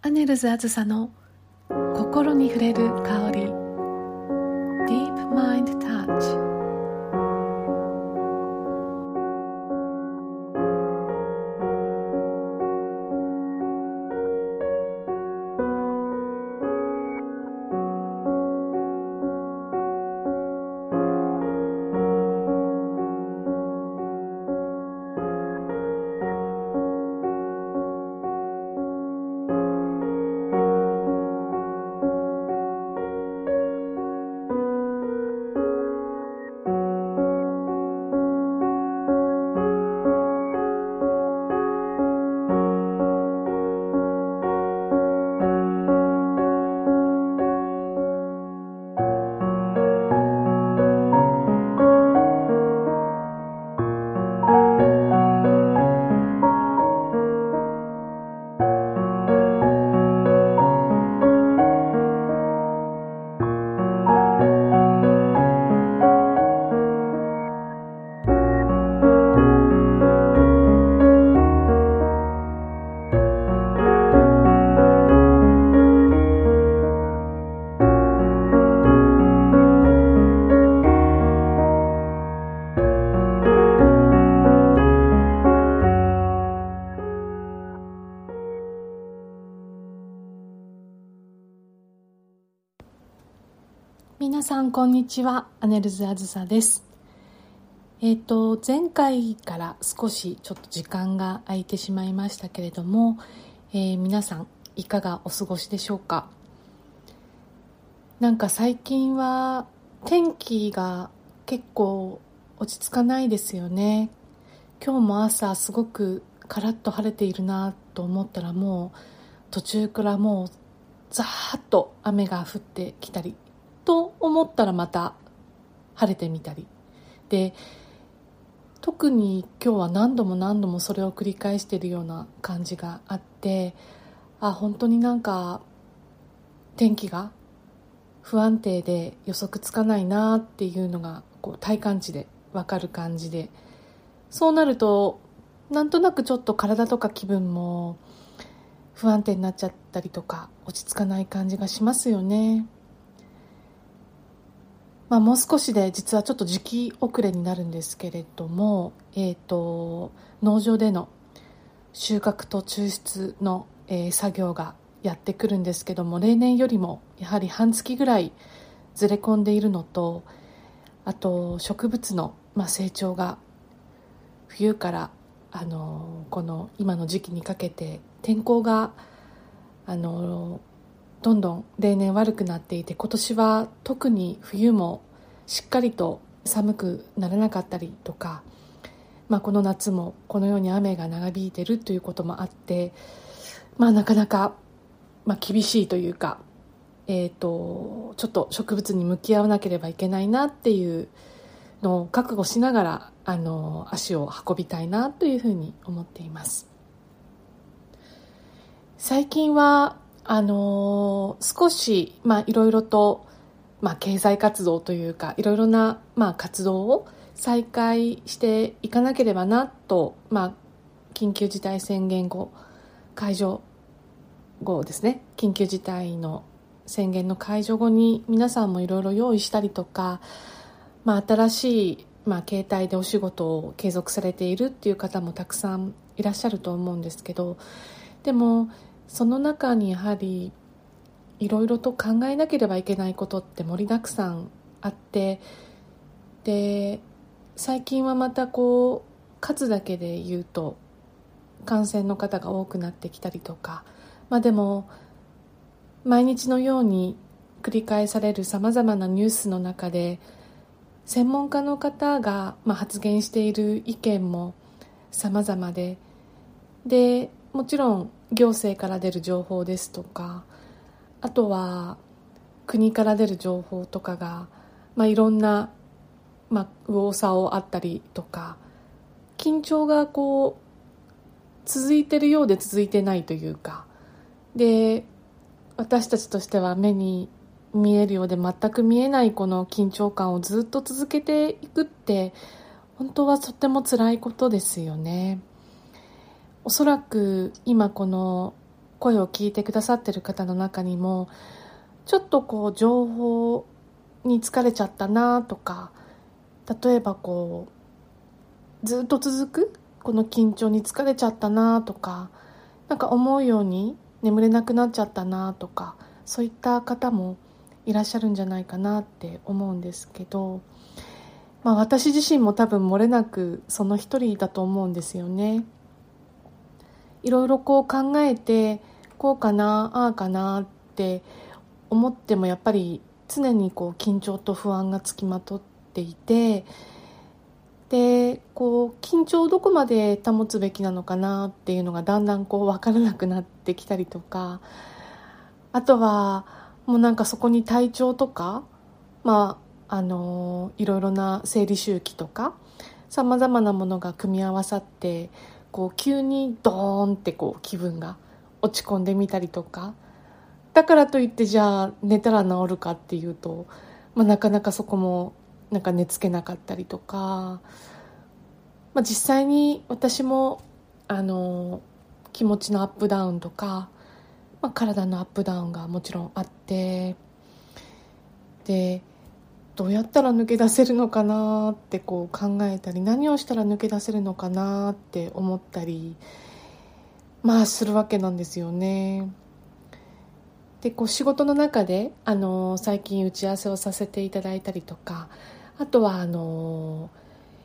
アネルズあずさの心に触れる香り。にちはアネルズあずさです。えっ、ー、と前回から少しちょっと時間が空いてしまいましたけれども、えー、皆さんいかがお過ごしでしょうか？なんか最近は天気が結構落ち着かないですよね。今日も朝すごくカラッと晴れているなと思ったらもう途中からもうザーッと雨が降ってきたりと思ったらまた晴れてみたりで特に今日は何度も何度もそれを繰り返しているような感じがあってあ本当になんか天気が不安定で予測つかないなっていうのがこう体感値で分かる感じでそうなるとなんとなくちょっと体とか気分も不安定になっちゃったりとか落ち着かない感じがしますよね。まあ、もう少しで実はちょっと時期遅れになるんですけれども、えーと、農場での収穫と抽出の、えー、作業がやってくるんですけども例年よりもやはり半月ぐらいずれ込んでいるのとあと植物の、まあ、成長が冬からあのこの今の時期にかけて天候があのどんどん例年悪くなっていて今年は特に冬もしっかりと寒くならなかったりとか、まあ、この夏もこのように雨が長引いてるということもあって、まあ、なかなか、まあ、厳しいというか、えーと、ちょっと植物に向き合わなければいけないなっていうのを覚悟しながらあの足を運びたいなというふうに思っています。最近はあのー、少し、まあ、いろいろと、まあ、経済活動というかいろいろな、まあ、活動を再開していかなければなと、まあ、緊急事態宣言後解除後ですね緊急事態の宣言の解除後に皆さんもいろいろ用意したりとか、まあ、新しい、まあ、携帯でお仕事を継続されているっていう方もたくさんいらっしゃると思うんですけどでもその中にやはりいろいろと考えなければいけないことって盛りだくさんあってで最近はまたこう数だけで言うと感染の方が多くなってきたりとかまあでも毎日のように繰り返されるさまざまなニュースの中で専門家の方が、まあ、発言している意見も様々ででもちろん行政から出る情報ですとかあとは国から出る情報とかが、まあ、いろんな、まあ、右往左往あったりとか緊張がこう続いてるようで続いてないというかで私たちとしては目に見えるようで全く見えないこの緊張感をずっと続けていくって本当はとっても辛いことですよね。おそらく今この声を聞いてくださってる方の中にもちょっとこう情報に疲れちゃったなとか例えばこうずっと続くこの緊張に疲れちゃったなとかなんか思うように眠れなくなっちゃったなとかそういった方もいらっしゃるんじゃないかなって思うんですけど、まあ、私自身も多分漏れなくその一人だと思うんですよね。いろいろこう考えてこうかなああかなって思ってもやっぱり常にこう緊張と不安がつきまとっていてでこう緊張をどこまで保つべきなのかなっていうのがだんだんこう分からなくなってきたりとかあとはもうなんかそこに体調とかまああのいろいろな生理周期とかさまざまなものが組み合わさってこう急にドーンってこう気分が落ち込んでみたりとか。だからといってじゃあ寝たら治るかっていうと、まあ、なかなかそこもなんか寝つけなかったりとか、まあ、実際に私もあの気持ちのアップダウンとか、まあ、体のアップダウンがもちろんあって。でどうやったら抜け出せるのかなってこう考えたり何をしたら抜け出せるのかなって思ったりまあするわけなんですよね。でこう仕事の中であの最近打ち合わせをさせていただいたりとかあとはあの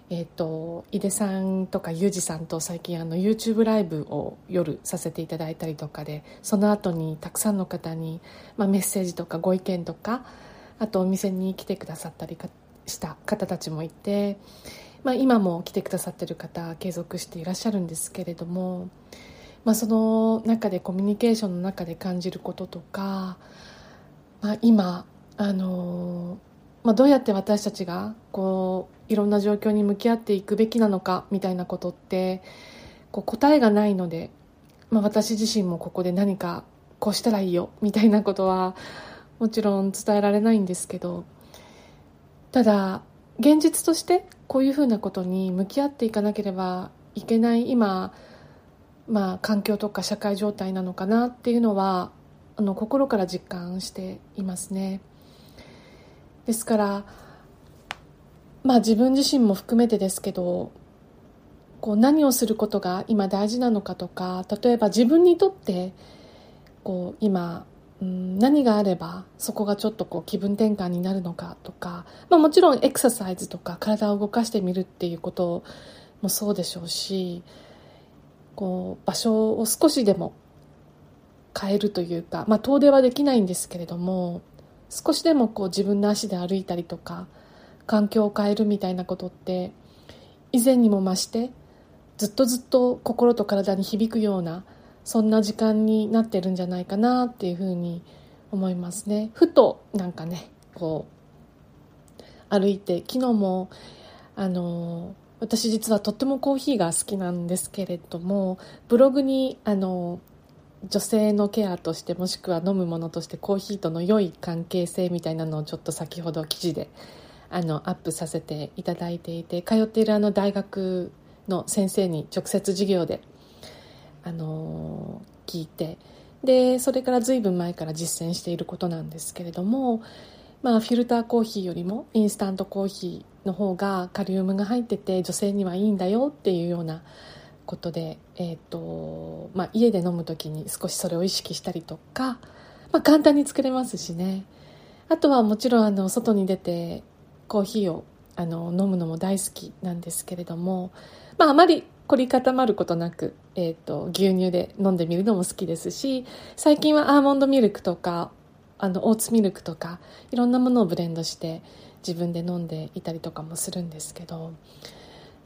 えーと、井出さんとかユージさんと最近あの YouTube ライブを夜させていただいたりとかでその後にたくさんの方に、まあ、メッセージとかご意見とかあとお店に来てくださったりした方たちもいて、まあ、今も来てくださってる方継続していらっしゃるんですけれども、まあ、その中でコミュニケーションの中で感じることとか、まあ、今あのまあ、どうやって私たちがこういろんな状況に向き合っていくべきなのかみたいなことってこう答えがないので、まあ、私自身もここで何かこうしたらいいよみたいなことはもちろん伝えられないんですけどただ現実としてこういうふうなことに向き合っていかなければいけない今、まあ、環境とか社会状態なのかなっていうのはあの心から実感していますね。ですからまあ自分自身も含めてですけどこう何をすることが今大事なのかとか例えば自分にとってこう今、うん、何があればそこがちょっとこう気分転換になるのかとか、まあ、もちろんエクササイズとか体を動かしてみるっていうこともそうでしょうしこう場所を少しでも変えるというか、まあ、遠出はできないんですけれども少しでもこう自分の足で歩いたりとか環境を変えるみたいなことって以前にも増してずっとずっと心と体に響くようなそんな時間になってるんじゃないかなっていうふうに思いますね。ふとなんかねこう歩いて昨日もあの私実はとってもコーヒーが好きなんですけれどもブログにあの女性のケアとしてもしくは飲むものとしてコーヒーとの良い関係性みたいなのをちょっと先ほど記事であのアップさせていただいていて通っているあの大学の先生に直接授業であの聞いてでそれから随分前から実践していることなんですけれども、まあ、フィルターコーヒーよりもインスタントコーヒーの方がカリウムが入ってて女性にはいいんだよっていうようなことで、えーとまあ、家で飲む時に少しそれを意識したりとか、まあ、簡単に作れますしね。あとはもちろんあの外に出てコーヒーをあの飲むのも大好きなんですけれども、まあ、あまり凝り固まることなく、えーと、牛乳で飲んでみるのも好きですし最近はアーモンドミルクとかあのオーツミルクとかいろんなものをブレンドして自分で飲んでいたりとかもするんですけど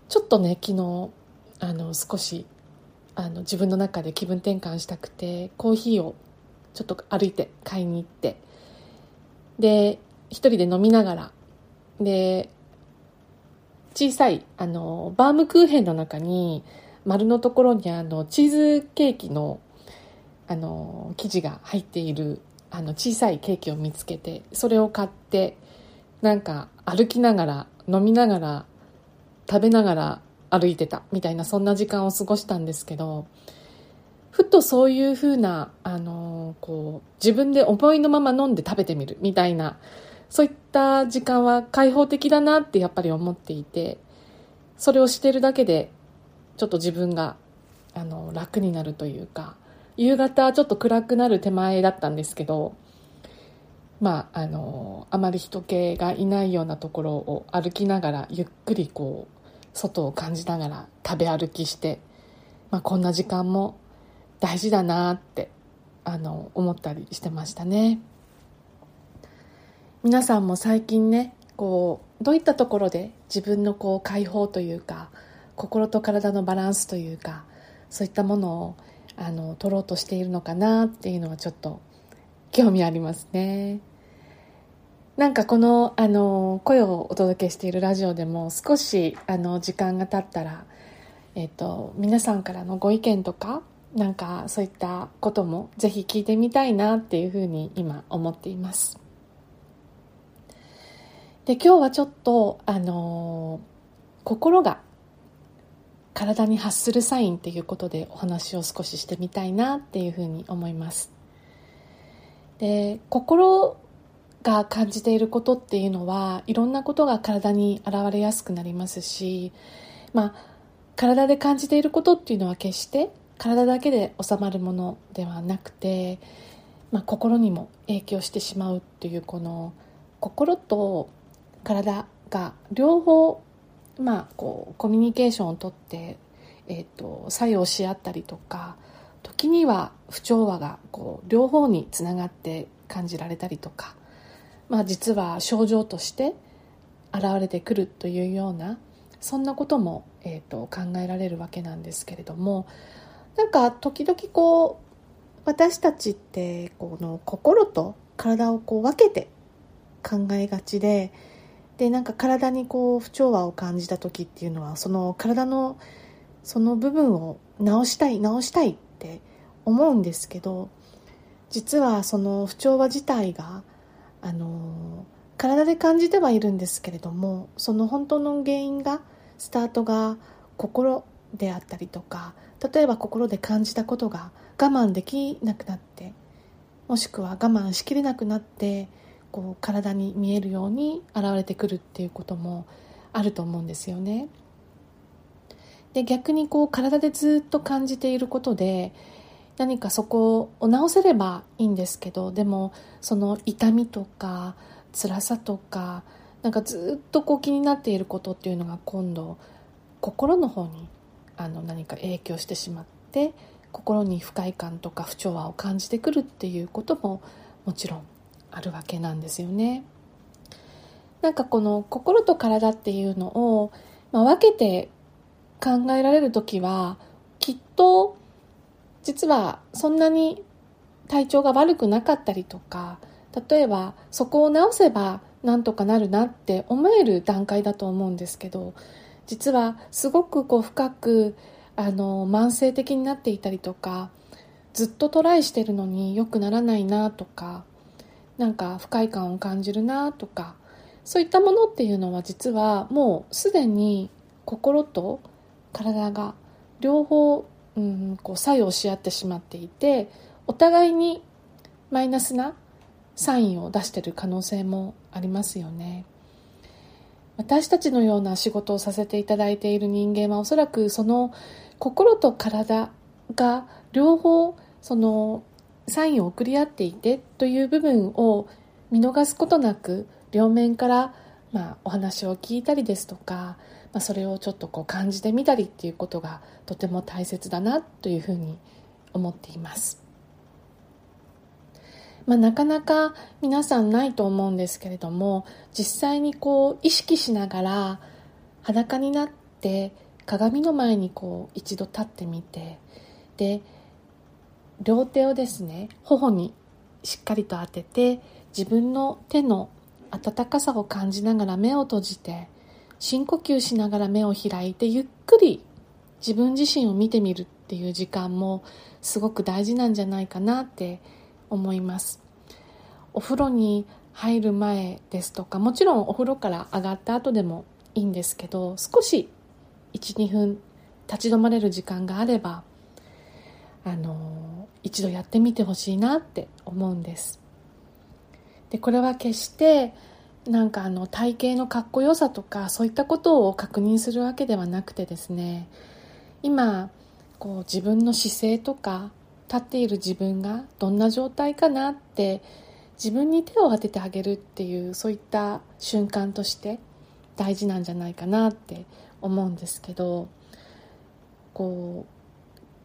ちょっとね昨日あの少しあの自分の中で気分転換したくてコーヒーをちょっと歩いて買いに行ってで一人で飲みながらで小さいあのバームクーヘンの中に丸のところにあのチーズケーキのあの生地が入っているあの小さいケーキを見つけてそれを買ってなんか歩きながら飲みながら食べながら歩いてたみたいなそんな時間を過ごしたんですけどふっとそういうふうな、あのこう自分で思いのまま飲んで食べてみるみたいなそういった時間は開放的だなってやっぱり思っていてそれをしてるだけでちょっと自分があの楽になるというか夕方ちょっと暗くなる手前だったんですけどまああのあまり人気がいないようなところを歩きながらゆっくりこう外を感じながら食べ歩きして、まあ、こんな時間も大事だなってあの思ったりしてましたね。皆さんも最近ねこうどういったところで自分のこう解放というか心と体のバランスというかそういったものをあの取ろうとしているのかなっていうのはちょっと興味ありますね。なんかこのあの声をお届けしているラジオでも少しあの時間が経ったら、えっと、皆さんからのご意見とかなんかそういったこともぜひ聞いてみたいなっていうふうに今思っています。で今日はちょっとあの心が体に発するサインっていうことでお話を少ししてみたいなっていうふうに思います。で心が感じていることっていうのはいろんなことが体に現れやすくなりますし、まあ、体で感じていることっていうのは決して体だけで収まるものではなくて、まあ、心にも影響してしまうっていうこの心と体が両方、まあ、こうコミュニケーションをとって、えーと、作用し合ったりとか時には不調和がこう両方につながって感じられたりとかまあ、実は症状として現れてくるというようなそんなことも、えーと、考えられるわけなんですけれどもなんか時々こう私たちってこの心と体をこう分けて考えがちででなんか体にこう不調和を感じた時っていうのはその体のその部分を治したい治したいって思うんですけど実はその不調和自体があの体で感じてはいるんですけれどもその本当の原因がスタートが心であったりとか例えば心で感じたことが我慢できなくなってもしくは我慢しきれなくなってこう体に見えるように現れてくるっていうこともあると思うんですよね。で逆にこう体でずっと感じていることで何かそこを直せればいいんですけどでもその痛みとか辛さとかなんかずっとこう気になっていることっていうのが今度心の方にあの何か影響してしまって心に不快感とか不調和を感じてくるっていうことももちろんあるわけなんですよね。なんかこの心と体っていうのを、まあ、分けて考えられる時はきっと実はそんなに体調が悪くなかったりとか例えばそこを直せばなんとかなるなって思える段階だと思うんですけど実はすごくこう深くあの慢性的になっていたりとかずっとトライしてるのに良くならないなとかなんか不快感を感じるなとかそういったものっていうのは実はもうすでに心と体が両方うん、こう作用し合ってしまっていてお互いにマイナスなサインを出している可能性もありますよね。私たちのような仕事をさせていただいている人間はおそらくその心と体が両方そのサインを送り合っていてという部分を見逃すことなく両面から、まあ、お話を聞いたりですとかまあ、それをちょっとこう感じてみたりっていうことがとても大切だなというふうに思っています。まあ、なかなか皆さんないと思うんですけれども実際にこう意識しながら裸になって鏡の前にこう一度立ってみてで両手をですね頬にしっかりと当てて自分の手の温かさを感じながら目を閉じて深呼吸しながら目を開いてゆっくり自分自身を見てみるっていう時間もすごく大事なんじゃないかなって思います。お風呂に入る前ですとかもちろんお風呂から上がった後でもいいんですけど少し12分立ち止まれる時間があればあの一度やってみてほしいなって思うんです。でこれは決してなんかあの体型のかっこよさとかそういったことを確認するわけではなくてですね今こう自分の姿勢とか立っている自分がどんな状態かなって自分に手を当ててあげるっていうそういった瞬間として大事なんじゃないかなって思うんですけどこう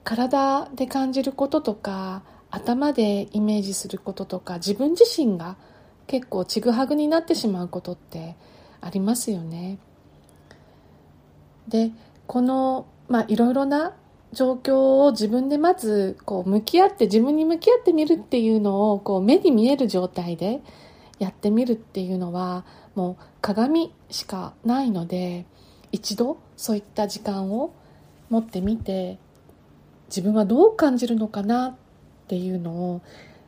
体で感じることとか頭でイメージすることとか自分自身が結構ちぐはぐになってしまうことってありますよね。でこの、まあ、いろいろな状況を自分でまずこう向き合って自分に向き合ってみるっていうのをこう目に見える状態でやってみるっていうのはもう鏡しかないので一度そういった時間を持ってみて自分はどう感じるのかなっていうのを、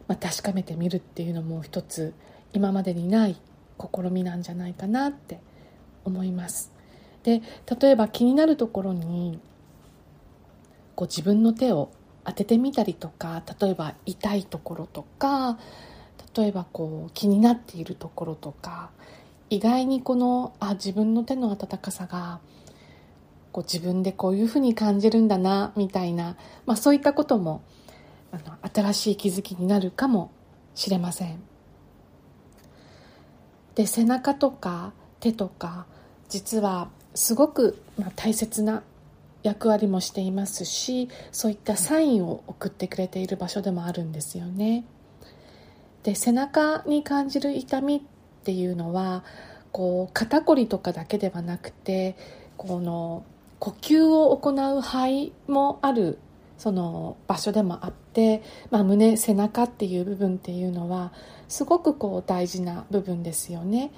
まあ、確かめてみるっていうのも一つ今までにない試みなんじゃないかなって思います。で例えば気になるところにこう自分の手を当ててみたりとか例えば痛いところとか例えばこう気になっているところとか意外にこのあ自分の手の温かさがこう自分でこういうふうに感じるんだなみたいな、まあ、そういったこともあの新しい気づきになるかもしれません。で背中とか手とか実はすごく、大切な役割もしていますしそういったサインを送ってくれている場所でもあるんですよね。で背中に感じる痛みっていうのはこう肩こりとかだけではなくてこの呼吸を行う肺もあるその場所でもあって、まあ、胸背中っていう部分っていうのはすごくこう大事な部分ですよね。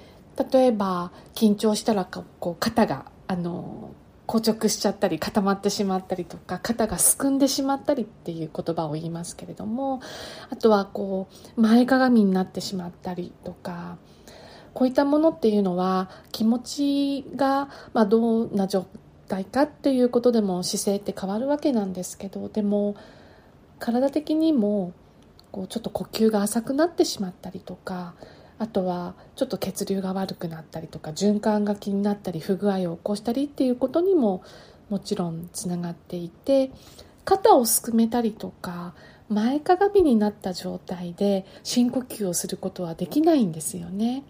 例えば緊張したらこう肩があの硬直しちゃったり固まってしまったりとか肩がすくんでしまったりっていう言葉を言いますけれどもあとはこう前かがみになってしまったりとかこういったものっていうのは気持ちが、まあ、どんな状態かっていうことでも姿勢って変わるわけなんですけどでも体的にもこうちょっと呼吸が浅くなってしまったりとかあとはちょっと血流が悪くなったりとか循環が気になったり不具合を起こしたりっていうことにももちろんつながっていて肩をすくめたりとか前かがみになった状態で深呼吸をすることはできないんですよね。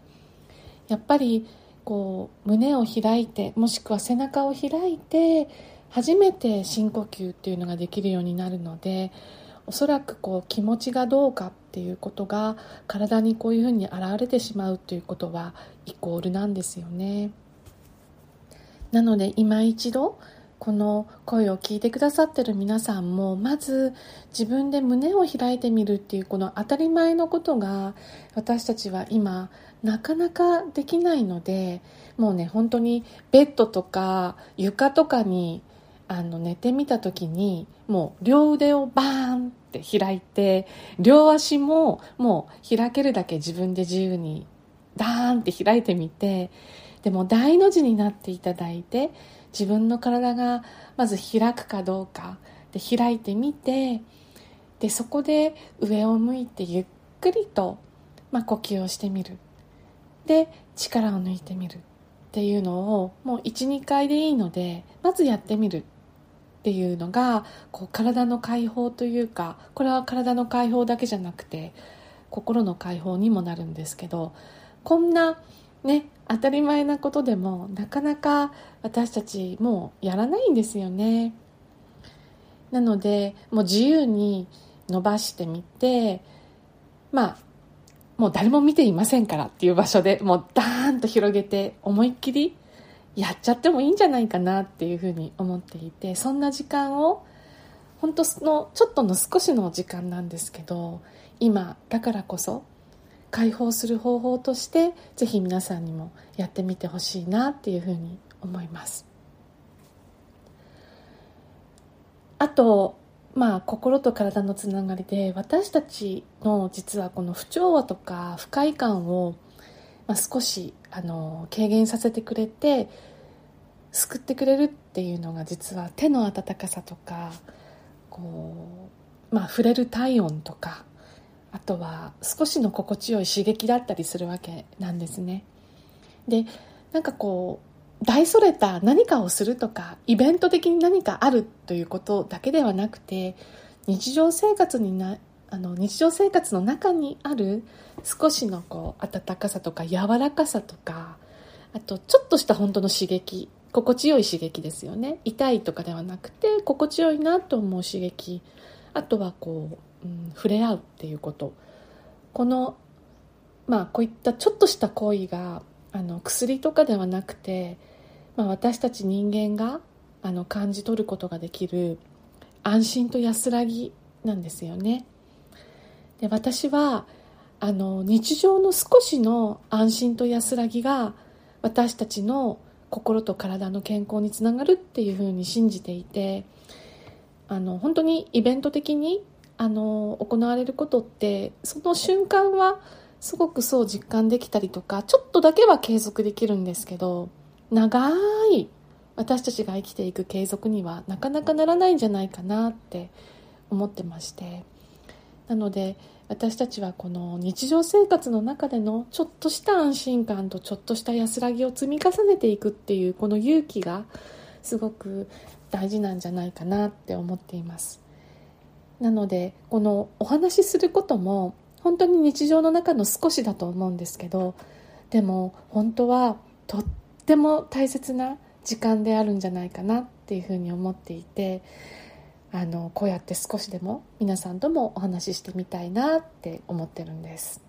やっぱりこう胸を開いてもしくは背中を開いて初めて深呼吸っていうのができるようになるのでおそらくこう気持ちがどうかっていうことが体にこういうふうに現れてしまうということはイコールなんですよね。なので今一度この声を聞いてくださってる皆さんもまず自分で胸を開いてみるっていうこの当たり前のことが私たちは今なかなかできないのでもうね本当にベッドとか床とかにあの寝てみた時にもう両腕をバーンって開いて両足ももう開けるだけ自分で自由にダーンって開いてみてでも大の字になっていただいて自分の体がまず開くかどうかで開いてみてでそこで上を向いてゆっくりと、まあ、呼吸をしてみる。で力を抜いてみる。っていうのをもう12回でいいのでまずやってみる。っていうのがこう体の解放というかこれは体の解放だけじゃなくて心の解放にもなるんですけどこんなね当たり前なことでもなかなか私たちもうやらないんですよね。なのでもう自由に伸ばしてみてまあもう誰も見ていませんからっていう場所でもうダーンと広げて思いっきりやっちゃってもいいんじゃないかなっていうふうに思っていてそんな時間を本当のちょっとの少しの時間なんですけど今だからこそ解放する方法としてぜひ皆さんにもやってみてほしいなっていうふうに思います。あとまあ心と体のつながりで私たちの実はこの不調和とか不快感をまあ、少しあの軽減させてくれて救ってくれるっていうのが実は手の温かさとかこまあ、触れる体温とかあとは少しの心地よい刺激だったりするわけなんですね。でなんかこう大それた何かをするとかイベント的に何かあるということだけではなくて日常生活になあの日常生活の中にある少しのこう温かさとか柔らかさとかあとちょっとした本当の刺激心地よい刺激ですよね痛いとかではなくて心地よいなと思う刺激あとはこう、うん、触れ合うっていうことこのまあこういったちょっとした行為があの薬とかではなくて、まあ、私たち人間があの感じ取ることができる安心と安らぎなんですよね。で私はあの日常の少しの安心と安らぎが私たちの心と体の健康につながるっていうふうに信じていてあの本当にイベント的にあの行われることってその瞬間はすごくそう実感できたりとかちょっとだけは継続できるんですけど長い私たちが生きていく継続にはなかなかならないんじゃないかなって思ってまして。なので私たちはこの日常生活の中でのちょっとした安心感とちょっとした安らぎを積み重ねていくっていうこの勇気がすごく大事なんじゃないかなって思っています。なのでこのお話しすることも本当に日常の中の少しだと思うんですけどでも本当はとっても大切な時間であるんじゃないかなっていうふうに思っていてあのこうやって少しでも皆さんともお話ししてみたいなって思ってるんです。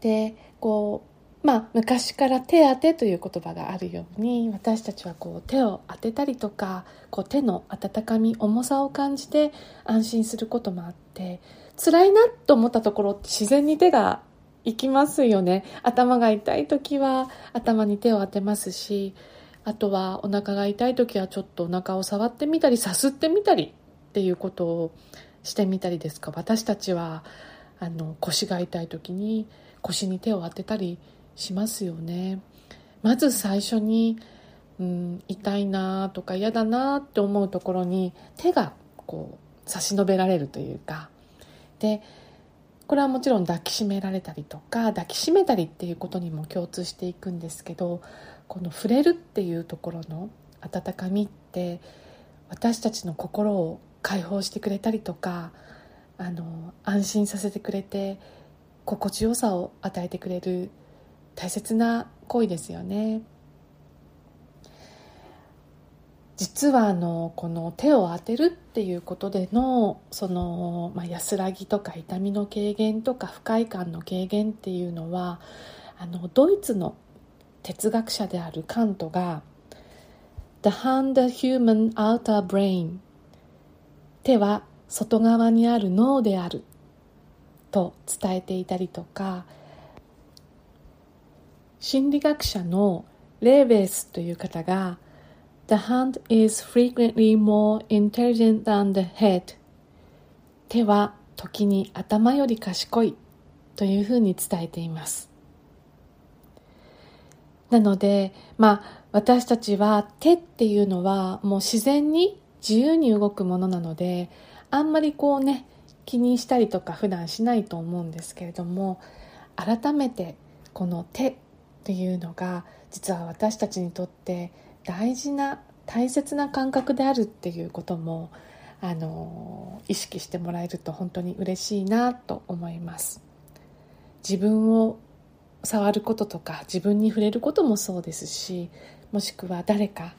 でこうまあ昔から手当てという言葉があるように私たちはこう手を当てたりとかこう手の温かみ重さを感じて安心することもあって辛いなと思ったところ自然に手が行きますよね。頭が痛い時は頭に手を当てますしあとはお腹が痛い時はちょっとお腹を触ってみたりさすってみたりっていうことをしてみたりですか？私たちはあの腰が痛い時に腰に手を当てたりしますよね。まず最初に、うん、痛いなとか嫌だなって思うところに手がこう差し伸べられるというかでこれはもちろん抱きしめられたりとか抱きしめたりっていうことにも共通していくんですけどこの触れるっていうところの温かみって私たちの心を解放してくれたりとかあの安心させてくれて心地よさを与えてくれる大切な行為ですよね。実はあのこの手を当てるっていうことでのその、まあ、安らぎとか痛みの軽減とか不快感の軽減っていうのはあのドイツの哲学者であるカントが The hand human outer brain 手は外側にある脳であると伝えていたりとか心理学者のレーベースという方が The hand is frequently more intelligent than the head. 手は時に頭より賢いというふうに伝えています。なので、まあ、私たちは手っていうのはもう自然に自由に動くものなので、あんまりこうね、気にしたりとか普段しないと思うんですけれども、改めてこの手っていうのが実は私たちにとって大事な大切な感覚であるっていうこともあの意識してもらえると本当に嬉しいなと思います。自分を触ることとか自分に触れることもそうですしもしくは誰か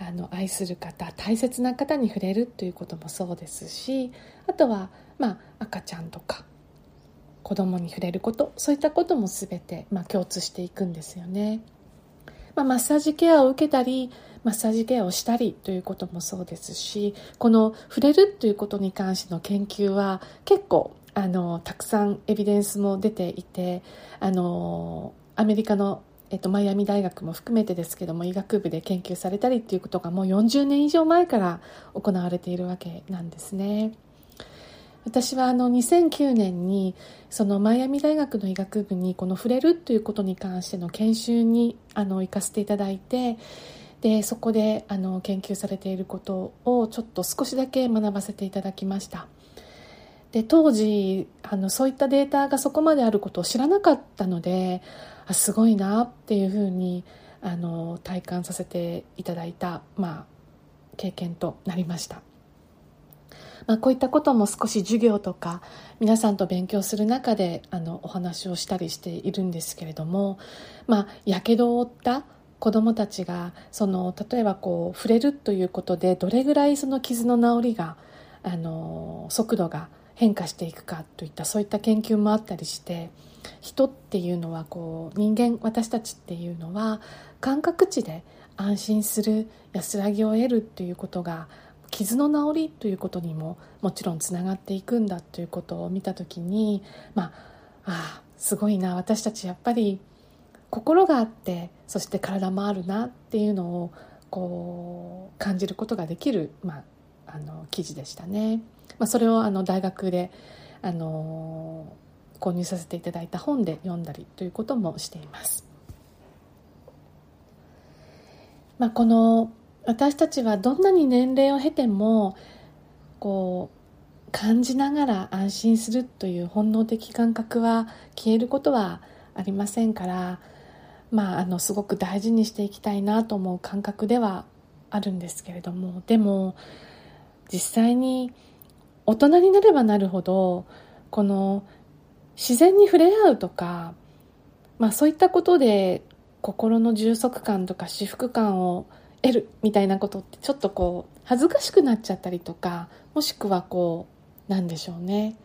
あの愛する方大切な方に触れるということもそうですしあとは、まあ、赤ちゃんとか子供に触れることそういったことも全て、まあ、共通していくんですよね、まあ、マッサージケアを受けたりマッサージケアをしたりということもそうですしこの触れるということに関しての研究は結構あのたくさんエビデンスも出ていてあのアメリカの、えっと、マイアミ大学も含めてですけども医学部で研究されたりっていうことがもう40年以上前から行われているわけなんですね。私はあの2009年にそのマイアミ大学の医学部にこの触れるということに関しての研修にあの行かせていただいてでそこであの研究されていることをちょっと少しだけ学ばせていただきましたで当時あのそういったデータがそこまであることを知らなかったのであすごいなっていうふうにあの体感させていただいた、まあ、経験となりました。まあ、こういったことも少し授業とか皆さんと勉強する中であのお話をしたりしているんですけれども、やけどを負った子どもたちがその例えばこう触れるということでどれぐらいその傷の治りがあの速度が変化していくかといったそういった研究もあったりして人っていうのはこう人間私たちっていうのは感覚値で安心する安らぎを得るということが傷の治りということにももちろんつながっていくんだということを見た時にまああすごいな私たちやっぱり心があってそして体もあるなっていうのをこう感じることができる、まあ、あの記事でしたね。まあ、それをあの大学であの購入させていただいた本で読んだりということもしています。まあ、この私たちはどんなに年齢を経てもこう感じながら安心するという本能的感覚は消えることはありませんからまああのすごく大事にしていきたいなと思う感覚ではあるんですけれどもでも実際に大人になればなるほどこの自然に触れ合うとか、まあ、そういったことで心の充足感とか至福感を得るみたいなことってちょっとこう恥ずかしくなっちゃったりとかもしくはこうなんでしょうね。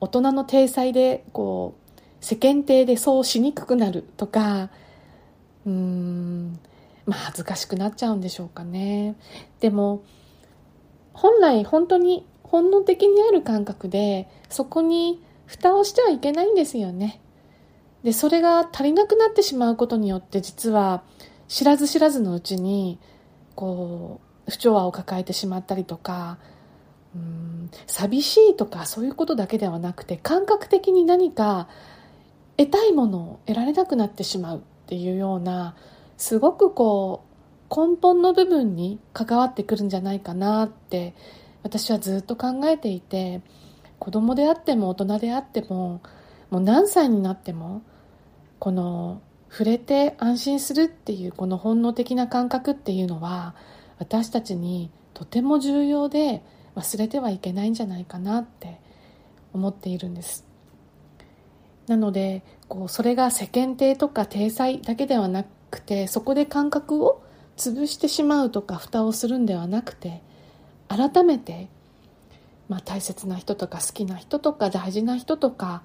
大人の体裁でこう世間体でそうしにくくなるとかうーんまあ恥ずかしくなっちゃうんでしょうかね。でも本来本当に本能的にある感覚でそこに蓋をしてはいけないんですよね。でそれが足りなくなってしまうことによって実は知らず知らずのうちにこう不調和を抱えてしまったりとかうん寂しいとかそういうことだけではなくて感覚的に何か得たいものを得られなくなってしまうっていうようなすごくこう根本の部分に関わってくるんじゃないかなって私はずっと考えていて子供であっても大人であってももう何歳になってもこの触れて安心するっていうこの本能的な感覚っていうのは私たちにとても重要で忘れてはいけないんじゃないかなって思っているんです。なのでこうそれが世間体とか体裁だけではなくてそこで感覚を潰してしまうとか蓋をするんではなくて改めて、まあ、大切な人とか好きな人とか大事な人とか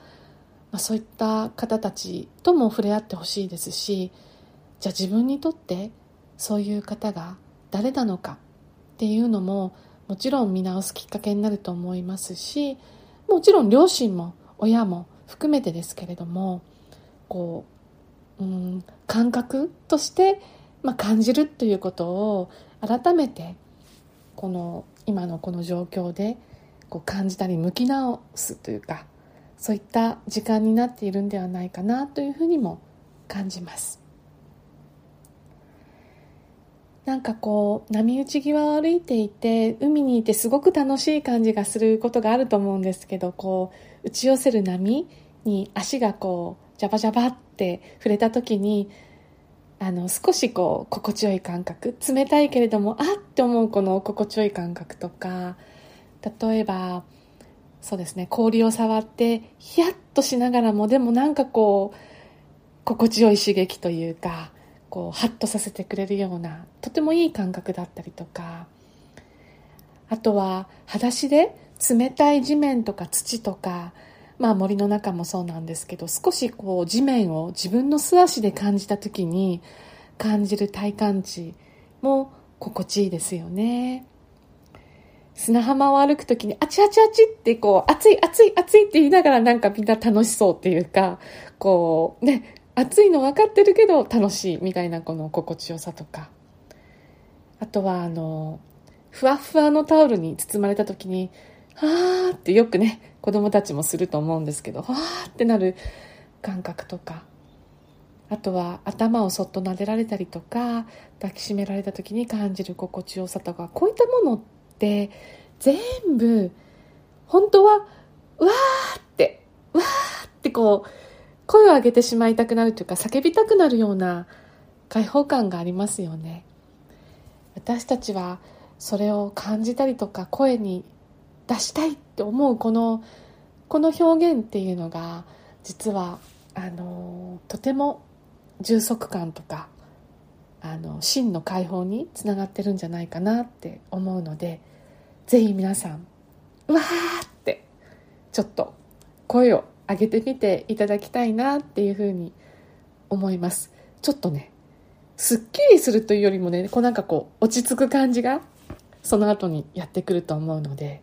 まあ、そういった方たちとも触れ合ってほしいですしじゃあ自分にとってそういう方が誰なのかっていうのももちろん見直すきっかけになると思いますしもちろん両親も親も含めてですけれどもこううん感覚として、まあ、感じるということを改めてこの今のこの状況でこう感じたり向き直すというかそういった時間になっているんではないかなというふうにも感じます。なんかこう波打ち際を歩いていて海にいてすごく楽しい感じがすることがあると思うんですけどこう打ち寄せる波に足がこうジャバジャバって触れた時にあの少しこう心地よい感覚冷たいけれどもあって思うこの心地よい感覚とか例えばそうですね氷を触ってヒヤッとしながらもでもなんかこう心地よい刺激というかこうハッとさせてくれるようなとてもいい感覚だったりとかあとは裸足で冷たい地面とか土とかまあ森の中もそうなんですけど少しこう地面を自分の素足で感じた時に感じる体感値も心地いいですよね。砂浜を歩くときに、あちあちあちってこう、暑い暑い暑いって言いながらなんかみんな楽しそうっていうか、こう、ね、暑いの分かってるけど楽しいみたいなこの心地よさとか。あとはあの、ふわふわのタオルに包まれた時に、はーってよくね、子供たちもすると思うんですけど、わーってなる感覚とか。あとは頭をそっと撫でられたりとか抱きしめられた時に感じる心地よさとかこういったものって全部本当はうわーってうわーってこう声を上げてしまいたくなるというか叫びたくなるような開放感がありますよね。私たちはそれを感じたりとか声に出したいって思うこのこの表現っていうのが実はあのとても充足感とかあの真の解放につながってるんじゃないかなって思うのでぜひ皆さんうわーってちょっと声を上げてみていただきたいなっていうふうに思います。ちょっとねすっきりするというよりもねこうなんかこう落ち着く感じがその後にやってくると思うので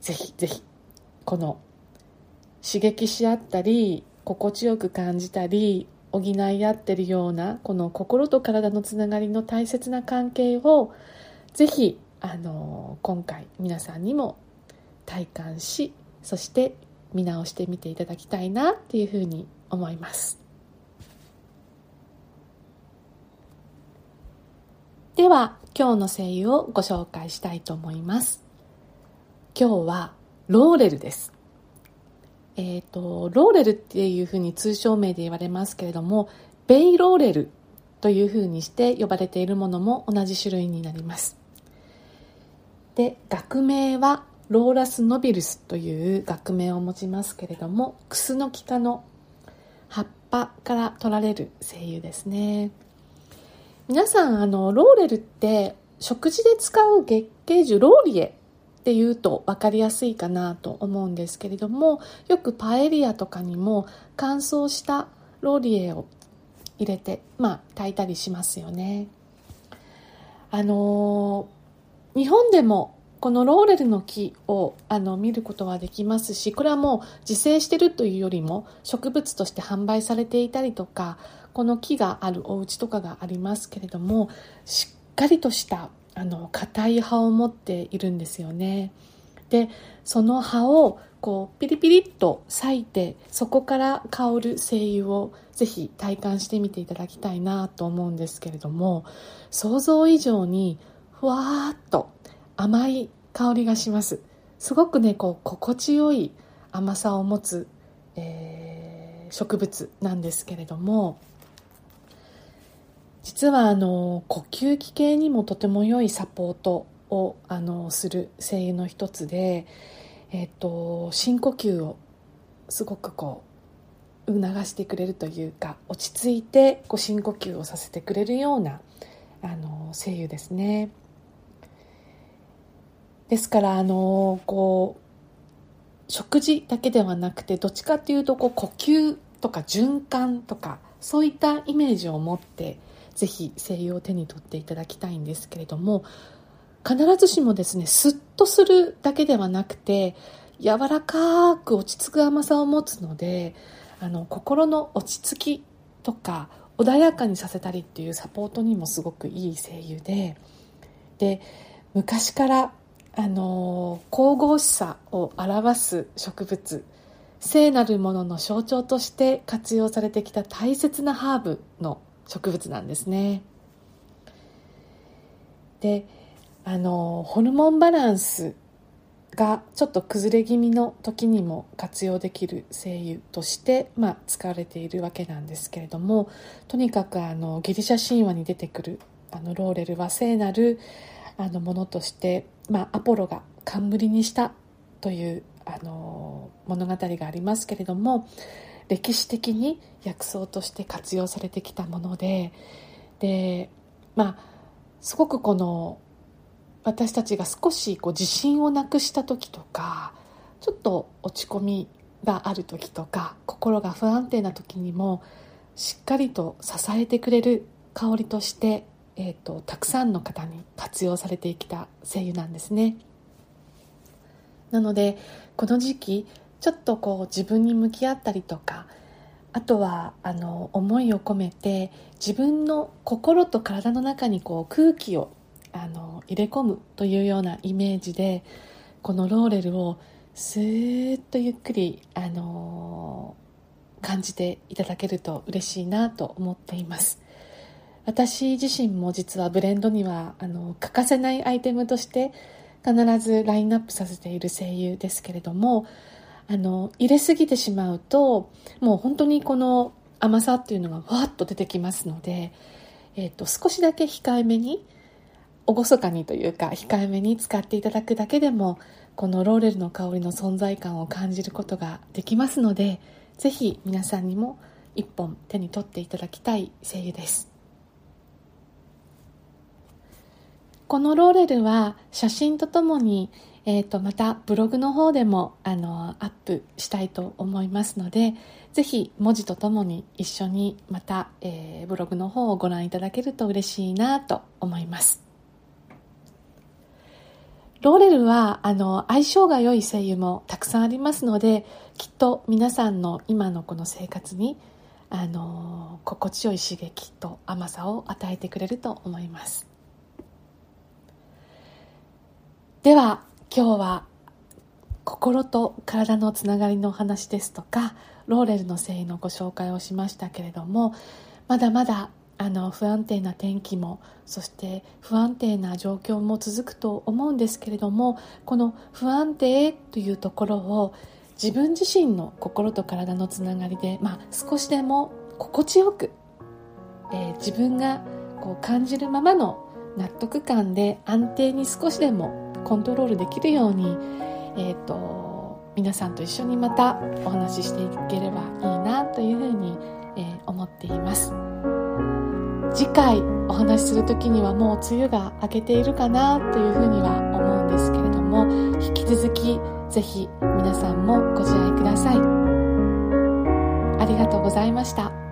ぜひぜひこの刺激し合ったり心地よく感じたり補い合ってるようなこの心と体のつながりの大切な関係をぜひあの今回皆さんにも体感しそして見直してみていただきたいなっていうふうに思います。では今日の声優をご紹介したいと思います。今日はローレルです。えっ、ー、と、ローレルっていうふうに通称名で言われますけれども、ベイローレルというふうにして呼ばれているものも同じ種類になります。で、学名はローラス・ノビルスという学名を持ちますけれども、クスノキ科の葉っぱから取られる精油ですね。皆さん、あの、ローレルって食事で使う月桂樹ローリエっていうと分かりやすいかなと思うんですけれどもよくパエリアとかにも乾燥したローリエを入れて、まあ、炊いたりしますよね。あのー、日本でもこのローレルの木をあの見ることはできますしこれはもう自生してるというよりも植物として販売されていたりとかこの木があるお家とかがありますけれどもしっかりとしたあの硬い葉を持っているんですよね。でその葉をこうピリピリっと裂いてそこから香る精油をぜひ体感してみていただきたいなと思うんですけれども想像以上にふわーっと甘い香りがしますすごくねこう心地よい甘さを持つ、えー、植物なんですけれども実はあの呼吸器系にもとても良いサポートをあのする精油の一つで、えっと、深呼吸をすごくこう促してくれるというか落ち着いてこう深呼吸をさせてくれるようなあの精油ですね。ですからあのこう食事だけではなくてどっちかっていうとこう呼吸とか循環とかそういったイメージを持ってぜひ精油を手に取っていただきたいんですけれども必ずしもですねスッとするだけではなくて柔らかく落ち着く甘さを持つのであの心の落ち着きとか穏やかにさせたりっていうサポートにもすごくいい精油でで昔からあの神々しさを表す植物聖なるものの象徴として活用されてきた大切なハーブの植物なんですね。であのホルモンバランスがちょっと崩れ気味の時にも活用できる精油として、まあ、使われているわけなんですけれどもとにかくあのギリシャ神話に出てくるあのローレルは聖なるあのものとして、まあ、アポロが冠にしたというあの物語がありますけれども歴史的に薬草として活用されてきたものででまあすごくこの私たちが少しこう自信をなくした時とかちょっと落ち込みがある時とか心が不安定な時にもしっかりと支えてくれる香りとして、えーと、たくさんの方に活用されてきた精油なんですね。なのでこの時期ちょっとこう自分に向き合ったりとかあとはあの思いを込めて自分の心と体の中にこう空気をあの入れ込むというようなイメージでこのローレルをスーッとゆっくりあの感じていただけると嬉しいなと思っています。私自身も実はブレンドにはあの欠かせないアイテムとして必ずラインナップさせている精油ですけれどもあの入れすぎてしまうともう本当にこの甘さっていうのがわっと出てきますので、えーと、少しだけ控えめに厳かにというか控えめに使っていただくだけでもこのローレルの香りの存在感を感じることができますのでぜひ皆さんにも一本手に取っていただきたい精油です。このローレルは写真とともにえー、とまたブログの方でもあのアップしたいと思いますのでぜひ文字とともに一緒にまた、えー、ブログの方をご覧いただけると嬉しいなと思います。ローレルはあの相性が良い精油もたくさんありますのできっと皆さんの今のこの生活にあの心地よい刺激と甘さを与えてくれると思います。では今日は心と体のつながりのお話ですとかローレルの繊維のご紹介をしましたけれどもまだまだあの不安定な天気もそして不安定な状況も続くと思うんですけれどもこの不安定というところを自分自身の心と体のつながりで、まあ、少しでも心地よく、えー、自分がこう感じるままの納得感で安定に少しでもコントロールできるように、えーと、皆さんと一緒にまたお話ししていければいいなというふうに、えー、思っています次回お話しする時にはもう梅雨が明けているかなというふうには思うんですけれども引き続きぜひ皆さんもご自愛くださいありがとうございました。